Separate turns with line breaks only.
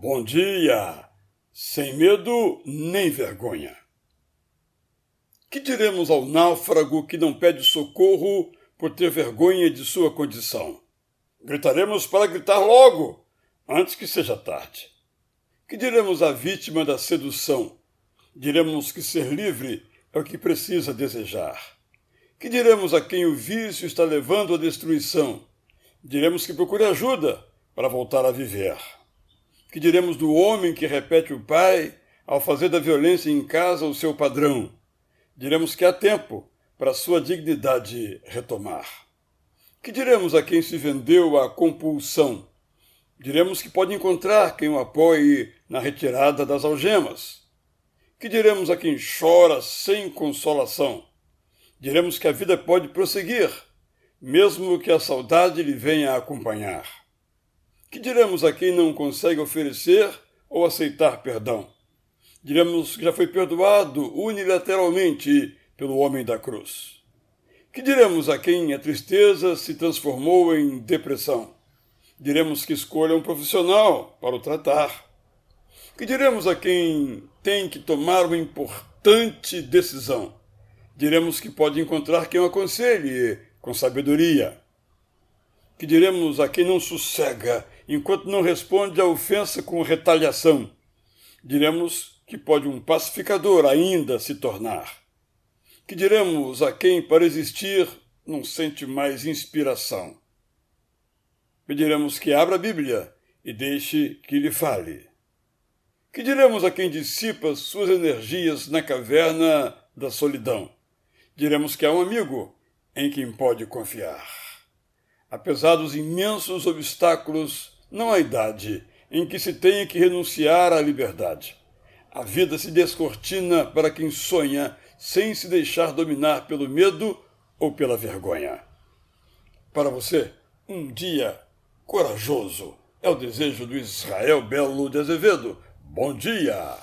Bom dia, sem medo nem vergonha. Que diremos ao náufrago que não pede socorro por ter vergonha de sua condição? Gritaremos para gritar logo, antes que seja tarde. Que diremos à vítima da sedução? Diremos que ser livre é o que precisa desejar. Que diremos a quem o vício está levando à destruição? Diremos que procure ajuda para voltar a viver. Que diremos do homem que repete o pai ao fazer da violência em casa o seu padrão? Diremos que há tempo para sua dignidade retomar. Que diremos a quem se vendeu à compulsão? Diremos que pode encontrar quem o apoie na retirada das algemas. Que diremos a quem chora sem consolação? Diremos que a vida pode prosseguir, mesmo que a saudade lhe venha acompanhar. Que diremos a quem não consegue oferecer ou aceitar perdão? Diremos que já foi perdoado unilateralmente pelo homem da cruz. Que diremos a quem a tristeza se transformou em depressão? Diremos que escolha um profissional para o tratar. Que diremos a quem tem que tomar uma importante decisão? Diremos que pode encontrar quem o aconselhe com sabedoria. Que diremos a quem não sossega enquanto não responde à ofensa com retaliação. Diremos que pode um pacificador ainda se tornar. Que diremos a quem, para existir, não sente mais inspiração. Pediremos que abra a Bíblia e deixe que lhe fale. Que diremos a quem dissipa suas energias na caverna da solidão? Diremos que há um amigo em quem pode confiar. Apesar dos imensos obstáculos não há idade em que se tenha que renunciar à liberdade. A vida se descortina para quem sonha sem se deixar dominar pelo medo ou pela vergonha. Para você, um dia corajoso é o desejo do Israel Belo de Azevedo. Bom dia!